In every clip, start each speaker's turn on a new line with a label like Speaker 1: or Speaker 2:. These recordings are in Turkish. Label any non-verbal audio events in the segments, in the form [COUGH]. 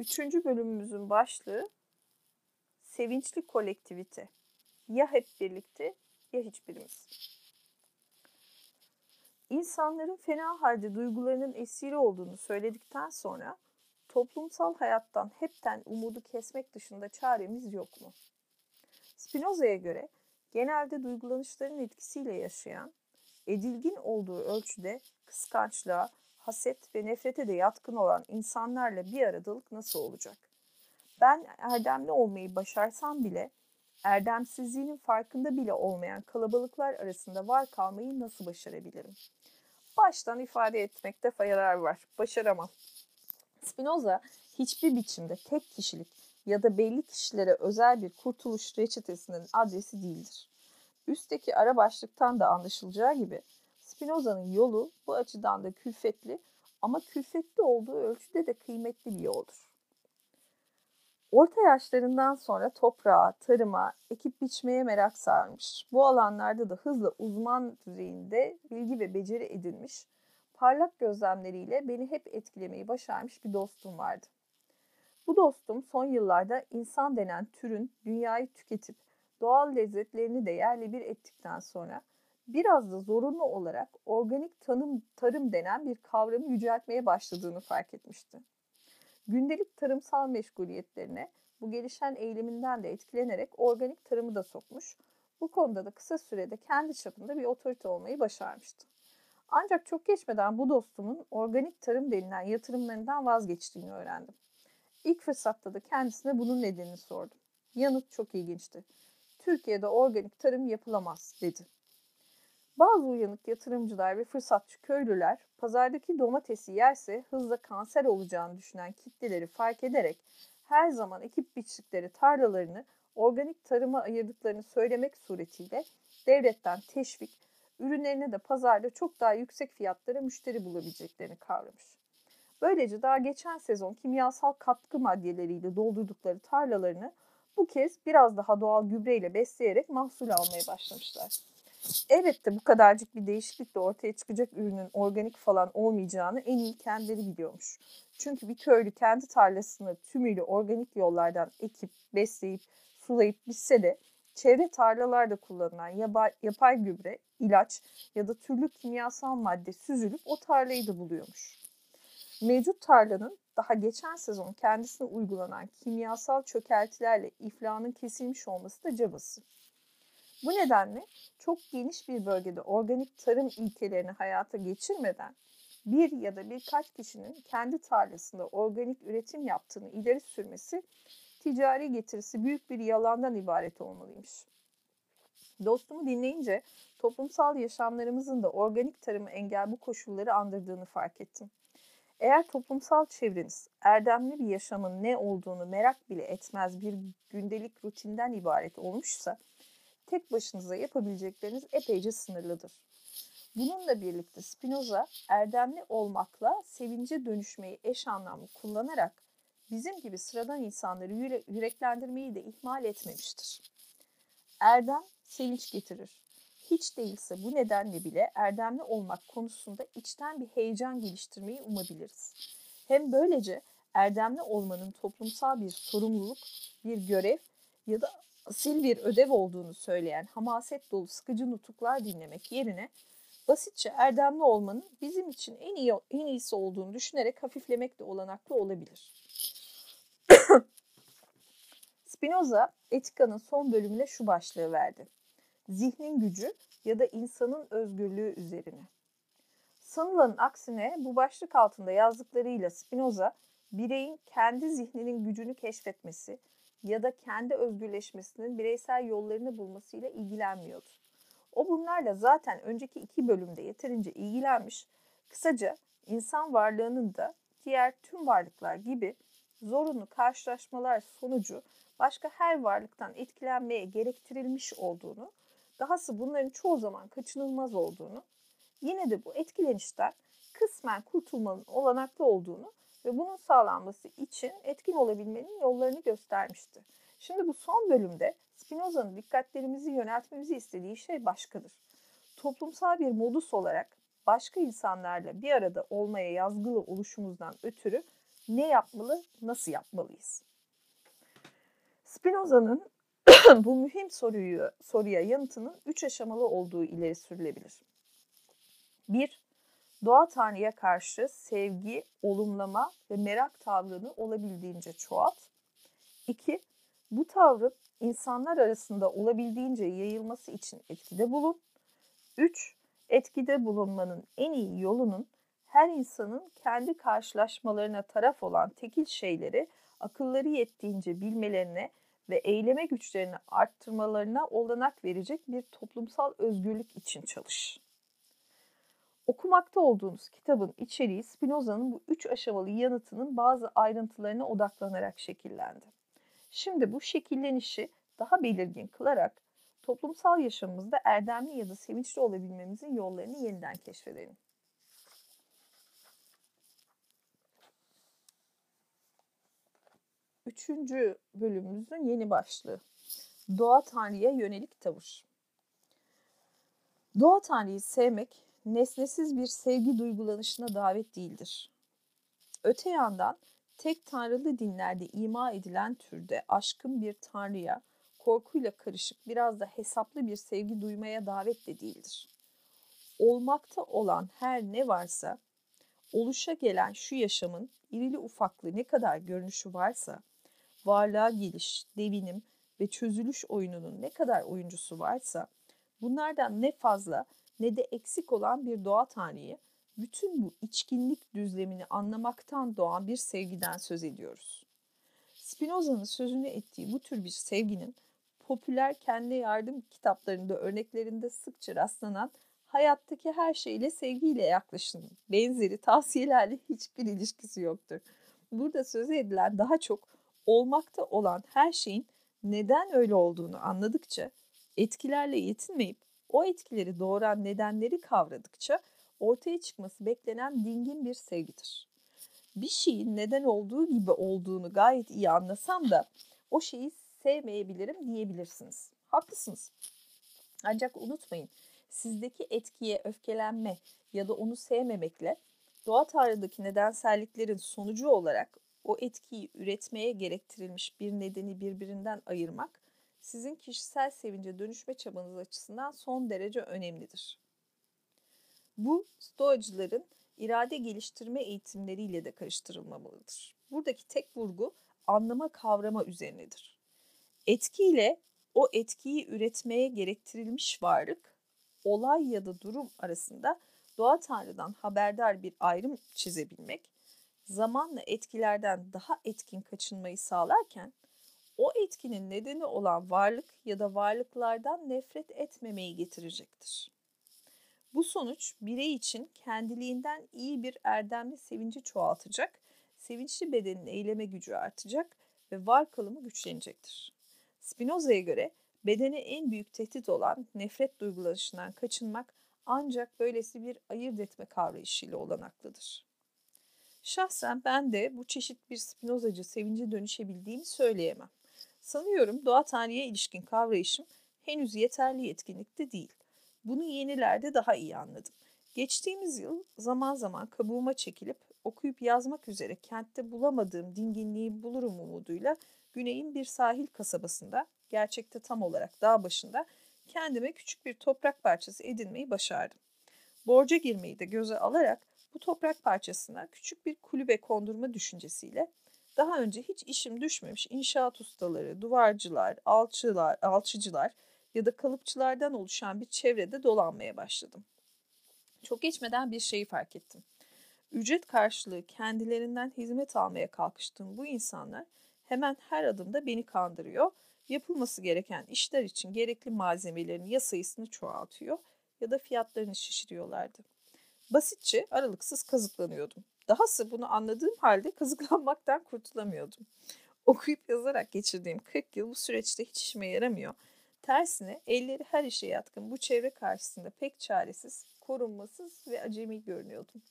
Speaker 1: Üçüncü bölümümüzün başlığı sevinçli kolektivite. Ya hep birlikte ya hiçbirimiz. İnsanların fena halde duygularının esiri olduğunu söyledikten sonra toplumsal hayattan hepten umudu kesmek dışında çaremiz yok mu? Spinoza'ya göre genelde duygulanışların etkisiyle yaşayan, edilgin olduğu ölçüde kıskançlığa, haset ve nefrete de yatkın olan insanlarla bir aradalık nasıl olacak? Ben erdemli olmayı başarsam bile erdemsizliğinin farkında bile olmayan kalabalıklar arasında var kalmayı nasıl başarabilirim? Baştan ifade etmekte faydalar var. Başaramam. Spinoza hiçbir biçimde tek kişilik ya da belli kişilere özel bir kurtuluş reçetesinin adresi değildir. Üstteki ara başlıktan da anlaşılacağı gibi Spinoza'nın yolu bu açıdan da külfetli ama külfetli olduğu ölçüde de kıymetli bir yoldur. Orta yaşlarından sonra toprağa, tarıma, ekip biçmeye merak sarmış. Bu alanlarda da hızla uzman düzeyinde bilgi ve beceri edinmiş, parlak gözlemleriyle beni hep etkilemeyi başarmış bir dostum vardı. Bu dostum son yıllarda insan denen türün dünyayı tüketip doğal lezzetlerini de yerle bir ettikten sonra biraz da zorunlu olarak organik tanım, tarım denen bir kavramı yüceltmeye başladığını fark etmişti. Gündelik tarımsal meşguliyetlerine bu gelişen eğiliminden de etkilenerek organik tarımı da sokmuş. Bu konuda da kısa sürede kendi çapında bir otorite olmayı başarmıştı. Ancak çok geçmeden bu dostumun organik tarım denilen yatırımlarından vazgeçtiğini öğrendim. İlk fırsatta da kendisine bunun nedenini sordum. Yanıt çok ilginçti. Türkiye'de organik tarım yapılamaz dedi. Bazı uyanık yatırımcılar ve fırsatçı köylüler pazardaki domatesi yerse hızla kanser olacağını düşünen kitleleri fark ederek her zaman ekip biçtikleri tarlalarını organik tarıma ayırdıklarını söylemek suretiyle devletten teşvik, ürünlerine de pazarda çok daha yüksek fiyatlara müşteri bulabileceklerini kavramış. Böylece daha geçen sezon kimyasal katkı maddeleriyle doldurdukları tarlalarını bu kez biraz daha doğal gübreyle besleyerek mahsul almaya başlamışlar. Elbette bu kadarcık bir değişiklikle ortaya çıkacak ürünün organik falan olmayacağını en iyi kendileri biliyormuş. Çünkü bir köylü kendi tarlasını tümüyle organik yollardan ekip, besleyip, sulayıp bitse de çevre tarlalarda kullanılan yapay, gübre, ilaç ya da türlü kimyasal madde süzülüp o tarlayı da buluyormuş. Mevcut tarlanın daha geçen sezon kendisine uygulanan kimyasal çökeltilerle iflahının kesilmiş olması da cabası. Bu nedenle çok geniş bir bölgede organik tarım ilkelerini hayata geçirmeden bir ya da birkaç kişinin kendi tarlasında organik üretim yaptığını ileri sürmesi ticari getirisi büyük bir yalandan ibaret olmalıymış. Dostumu dinleyince toplumsal yaşamlarımızın da organik tarımı engel bu koşulları andırdığını fark ettim. Eğer toplumsal çevreniz erdemli bir yaşamın ne olduğunu merak bile etmez bir gündelik rutinden ibaret olmuşsa tek başınıza yapabilecekleriniz epeyce sınırlıdır. Bununla birlikte Spinoza erdemli olmakla sevince dönüşmeyi eş anlamlı kullanarak bizim gibi sıradan insanları yüreklendirmeyi de ihmal etmemiştir. Erdem sevinç getirir. Hiç değilse bu nedenle bile erdemli olmak konusunda içten bir heyecan geliştirmeyi umabiliriz. Hem böylece erdemli olmanın toplumsal bir sorumluluk, bir görev ya da asil bir ödev olduğunu söyleyen hamaset dolu sıkıcı nutuklar dinlemek yerine basitçe erdemli olmanın bizim için en iyi en iyisi olduğunu düşünerek hafiflemek de olanaklı olabilir. [COUGHS] Spinoza Etika'nın son bölümüne şu başlığı verdi. Zihnin gücü ya da insanın özgürlüğü üzerine. Sanılanın aksine bu başlık altında yazdıklarıyla Spinoza bireyin kendi zihninin gücünü keşfetmesi, ya da kendi özgürleşmesinin bireysel yollarını bulmasıyla ilgilenmiyordu. O bunlarla zaten önceki iki bölümde yeterince ilgilenmiş, kısaca insan varlığının da diğer tüm varlıklar gibi zorunlu karşılaşmalar sonucu başka her varlıktan etkilenmeye gerektirilmiş olduğunu, dahası bunların çoğu zaman kaçınılmaz olduğunu, yine de bu etkilenişten kısmen kurtulmanın olanaklı olduğunu ve bunun sağlanması için etkin olabilmenin yollarını göstermişti. Şimdi bu son bölümde Spinoza'nın dikkatlerimizi yöneltmemizi istediği şey başkadır. Toplumsal bir modus olarak başka insanlarla bir arada olmaya yazgılı oluşumuzdan ötürü Ne yapmalı, nasıl yapmalıyız? Spinoza'nın [CLEARS THROAT] bu mühim soruyu soruya yanıtının üç aşamalı olduğu ileri sürülebilir. 1. Doğa Tanrı'ya karşı sevgi, olumlama ve merak tavrını olabildiğince çoğalt. 2. Bu tavrın insanlar arasında olabildiğince yayılması için etkide bulun. 3. Etkide bulunmanın en iyi yolunun her insanın kendi karşılaşmalarına taraf olan tekil şeyleri akılları yettiğince bilmelerine ve eyleme güçlerini arttırmalarına olanak verecek bir toplumsal özgürlük için çalış. Okumakta olduğunuz kitabın içeriği Spinoza'nın bu üç aşamalı yanıtının bazı ayrıntılarına odaklanarak şekillendi. Şimdi bu şekillenişi daha belirgin kılarak toplumsal yaşamımızda erdemli ya da sevinçli olabilmemizin yollarını yeniden keşfedelim. Üçüncü bölümümüzün yeni başlığı. Doğa Tanrı'ya yönelik tavır. Doğa Tanrı'yı sevmek, nesnesiz bir sevgi duygulanışına davet değildir. Öte yandan tek tanrılı dinlerde ima edilen türde aşkın bir tanrıya, korkuyla karışık biraz da hesaplı bir sevgi duymaya davet de değildir. Olmakta olan her ne varsa, oluşa gelen şu yaşamın irili ufaklı ne kadar görünüşü varsa, varlığa geliş, devinim ve çözülüş oyununun ne kadar oyuncusu varsa, bunlardan ne fazla ne de eksik olan bir doğa tanrıyı, bütün bu içkinlik düzlemini anlamaktan doğan bir sevgiden söz ediyoruz. Spinoza'nın sözünü ettiği bu tür bir sevginin popüler kendi yardım kitaplarında örneklerinde sıkça rastlanan hayattaki her şeyle sevgiyle yaklaşın. Benzeri tavsiyelerle hiçbir ilişkisi yoktur. Burada söz edilen daha çok olmakta olan her şeyin neden öyle olduğunu anladıkça etkilerle yetinmeyip o etkileri doğuran nedenleri kavradıkça ortaya çıkması beklenen dingin bir sevgidir. Bir şeyin neden olduğu gibi olduğunu gayet iyi anlasam da o şeyi sevmeyebilirim diyebilirsiniz. Haklısınız. Ancak unutmayın sizdeki etkiye öfkelenme ya da onu sevmemekle doğa tarihindeki nedenselliklerin sonucu olarak o etkiyi üretmeye gerektirilmiş bir nedeni birbirinden ayırmak sizin kişisel sevince dönüşme çabanız açısından son derece önemlidir. Bu stoacıların irade geliştirme eğitimleriyle de karıştırılmamalıdır. Buradaki tek vurgu anlama kavrama üzerinedir. Etkiyle o etkiyi üretmeye gerektirilmiş varlık, olay ya da durum arasında doğa tanrıdan haberdar bir ayrım çizebilmek, zamanla etkilerden daha etkin kaçınmayı sağlarken, o etkinin nedeni olan varlık ya da varlıklardan nefret etmemeyi getirecektir. Bu sonuç birey için kendiliğinden iyi bir erdemli sevinci çoğaltacak, sevinçli bedenin eyleme gücü artacak ve var kalımı güçlenecektir. Spinoza'ya göre bedene en büyük tehdit olan nefret duygulanışından kaçınmak ancak böylesi bir ayırt etme kavrayışıyla olanaklıdır. Şahsen ben de bu çeşit bir Spinozacı sevince dönüşebildiğimi söyleyemem. Sanıyorum doğa tarihe ilişkin kavrayışım henüz yeterli yetkinlikte değil. Bunu yenilerde daha iyi anladım. Geçtiğimiz yıl zaman zaman kabuğuma çekilip okuyup yazmak üzere kentte bulamadığım dinginliği bulurum umuduyla Güney'in bir sahil kasabasında, gerçekte tam olarak dağ başında kendime küçük bir toprak parçası edinmeyi başardım. Borca girmeyi de göze alarak bu toprak parçasına küçük bir kulübe kondurma düşüncesiyle daha önce hiç işim düşmemiş inşaat ustaları, duvarcılar, alçılar, alçıcılar ya da kalıpçılardan oluşan bir çevrede dolanmaya başladım. Çok geçmeden bir şeyi fark ettim. Ücret karşılığı kendilerinden hizmet almaya kalkıştığım bu insanlar hemen her adımda beni kandırıyor. Yapılması gereken işler için gerekli malzemelerin ya sayısını çoğaltıyor ya da fiyatlarını şişiriyorlardı. Basitçe aralıksız kazıklanıyordum. Dahası bunu anladığım halde [LAUGHS] kazıklanmaktan kurtulamıyordum. Okuyup yazarak geçirdiğim 40 yıl bu süreçte hiç işime yaramıyor. Tersine elleri her işe yatkın bu çevre karşısında pek çaresiz, korunmasız ve acemi görünüyordum.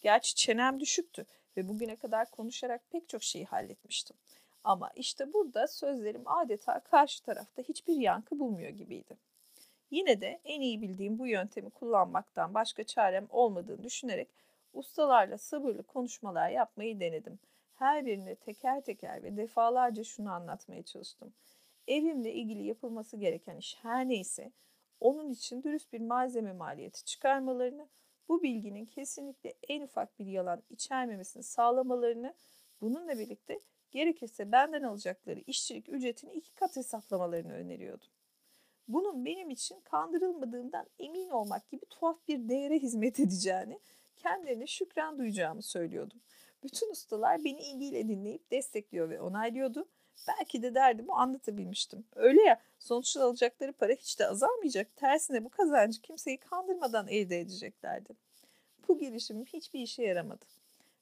Speaker 1: Gerçi çenem düşüktü ve bugüne kadar konuşarak pek çok şeyi halletmiştim. Ama işte burada sözlerim adeta karşı tarafta hiçbir yankı bulmuyor gibiydi. Yine de en iyi bildiğim bu yöntemi kullanmaktan başka çarem olmadığını düşünerek ustalarla sabırlı konuşmalar yapmayı denedim. Her birine teker teker ve defalarca şunu anlatmaya çalıştım. Evimle ilgili yapılması gereken iş her neyse onun için dürüst bir malzeme maliyeti çıkarmalarını, bu bilginin kesinlikle en ufak bir yalan içermemesini sağlamalarını, bununla birlikte gerekirse benden alacakları işçilik ücretini iki kat hesaplamalarını öneriyordum. Bunun benim için kandırılmadığımdan emin olmak gibi tuhaf bir değere hizmet edeceğini, kendilerine şükran duyacağımı söylüyordum. Bütün ustalar beni ilgiyle dinleyip destekliyor ve onaylıyordu. Belki de derdimi anlatabilmiştim. Öyle ya sonuçta alacakları para hiç de azalmayacak. Tersine bu kazancı kimseyi kandırmadan elde edeceklerdi. Bu girişimim hiçbir işe yaramadı.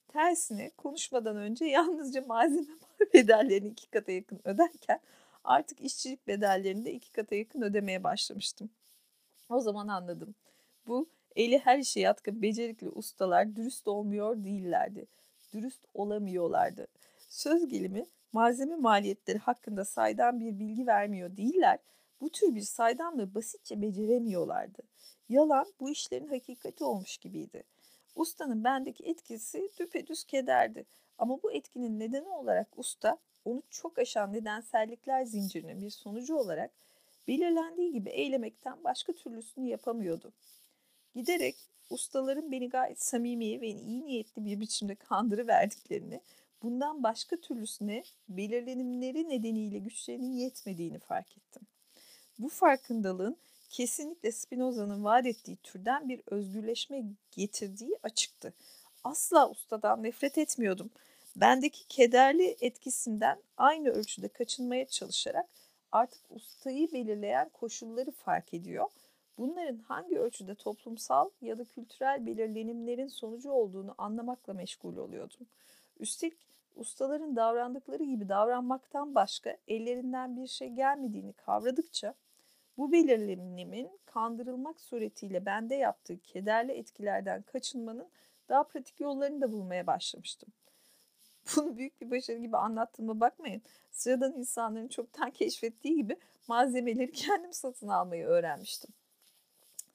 Speaker 1: Tersine konuşmadan önce [LAUGHS] yalnızca malzeme bedellerini iki kata yakın öderken artık işçilik bedellerini de iki kata yakın ödemeye başlamıştım. O zaman anladım. Bu eli her işe yatkın becerikli ustalar dürüst olmuyor değillerdi. Dürüst olamıyorlardı. Söz gelimi malzeme maliyetleri hakkında saydam bir bilgi vermiyor değiller. Bu tür bir saydamlığı basitçe beceremiyorlardı. Yalan bu işlerin hakikati olmuş gibiydi. Ustanın bendeki etkisi düpedüz kederdi. Ama bu etkinin nedeni olarak usta onu çok aşan nedensellikler zincirinin bir sonucu olarak belirlendiği gibi eylemekten başka türlüsünü yapamıyordu. Giderek ustaların beni gayet samimi ve iyi niyetli bir biçimde kandırı verdiklerini, bundan başka türlüsüne belirlenimleri nedeniyle güçlerinin yetmediğini fark ettim. Bu farkındalığın kesinlikle Spinoza'nın vaat ettiği türden bir özgürleşme getirdiği açıktı. Asla ustadan nefret etmiyordum. Bendeki kederli etkisinden aynı ölçüde kaçınmaya çalışarak artık ustayı belirleyen koşulları fark ediyor. Bunların hangi ölçüde toplumsal ya da kültürel belirlenimlerin sonucu olduğunu anlamakla meşgul oluyordum. Üstelik ustaların davrandıkları gibi davranmaktan başka ellerinden bir şey gelmediğini kavradıkça bu belirlenimin kandırılmak suretiyle bende yaptığı kederli etkilerden kaçınmanın daha pratik yollarını da bulmaya başlamıştım. [LAUGHS] Bunu büyük bir başarı gibi anlattığıma bakmayın. Sıradan insanların çoktan keşfettiği gibi malzemeleri [LAUGHS] kendim satın almayı öğrenmiştim.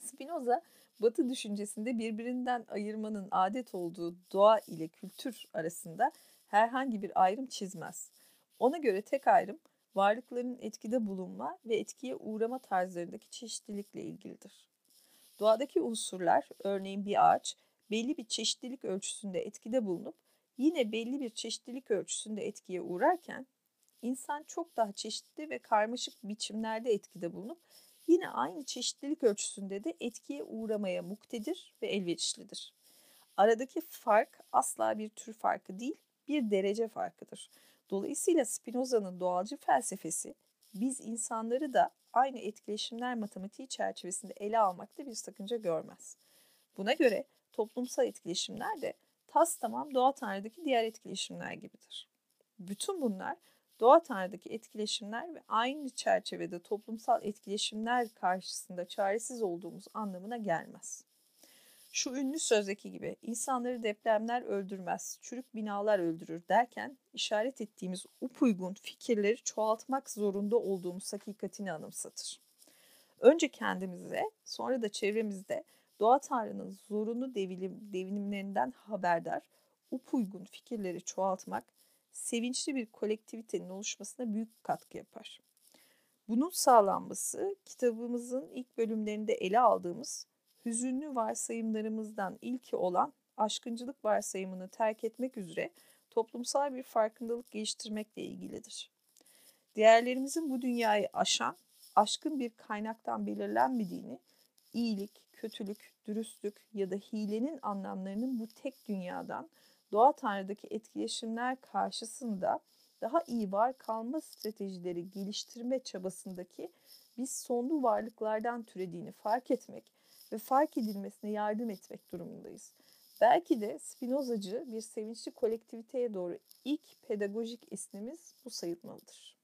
Speaker 1: Spinoza, Batı düşüncesinde birbirinden ayırmanın adet olduğu doğa ile kültür arasında herhangi bir ayrım çizmez. Ona göre tek ayrım varlıkların etkide bulunma ve etkiye uğrama tarzlarındaki çeşitlilikle ilgilidir. Doğadaki unsurlar, örneğin bir ağaç, belli bir çeşitlilik ölçüsünde etkide bulunup yine belli bir çeşitlilik ölçüsünde etkiye uğrarken, insan çok daha çeşitli ve karmaşık biçimlerde etkide bulunup yine aynı çeşitlilik ölçüsünde de etkiye uğramaya muktedir ve elverişlidir. Aradaki fark asla bir tür farkı değil, bir derece farkıdır. Dolayısıyla Spinoza'nın doğalcı felsefesi biz insanları da aynı etkileşimler matematiği çerçevesinde ele almakta bir sakınca görmez. Buna göre toplumsal etkileşimler de tas tamam doğa tanrıdaki diğer etkileşimler gibidir. Bütün bunlar doğa tanrıdaki etkileşimler ve aynı çerçevede toplumsal etkileşimler karşısında çaresiz olduğumuz anlamına gelmez. Şu ünlü sözdeki gibi insanları depremler öldürmez, çürük binalar öldürür derken işaret ettiğimiz upuygun fikirleri çoğaltmak zorunda olduğumuz hakikatini anımsatır. Önce kendimize, sonra da çevremizde doğa tanrının zorunlu devinim, devinimlerinden haberdar, upuygun fikirleri çoğaltmak, sevinçli bir kolektivitenin oluşmasına büyük katkı yapar. Bunun sağlanması kitabımızın ilk bölümlerinde ele aldığımız hüzünlü varsayımlarımızdan ilki olan aşkıncılık varsayımını terk etmek üzere toplumsal bir farkındalık geliştirmekle ilgilidir. Değerlerimizin bu dünyayı aşan, aşkın bir kaynaktan belirlenmediğini, iyilik, kötülük, dürüstlük ya da hilenin anlamlarının bu tek dünyadan doğa tanrıdaki etkileşimler karşısında daha iyi var kalma stratejileri geliştirme çabasındaki biz sonlu varlıklardan türediğini fark etmek ve fark edilmesine yardım etmek durumundayız. Belki de Spinozacı bir sevinçli kolektiviteye doğru ilk pedagojik ismimiz bu sayılmalıdır.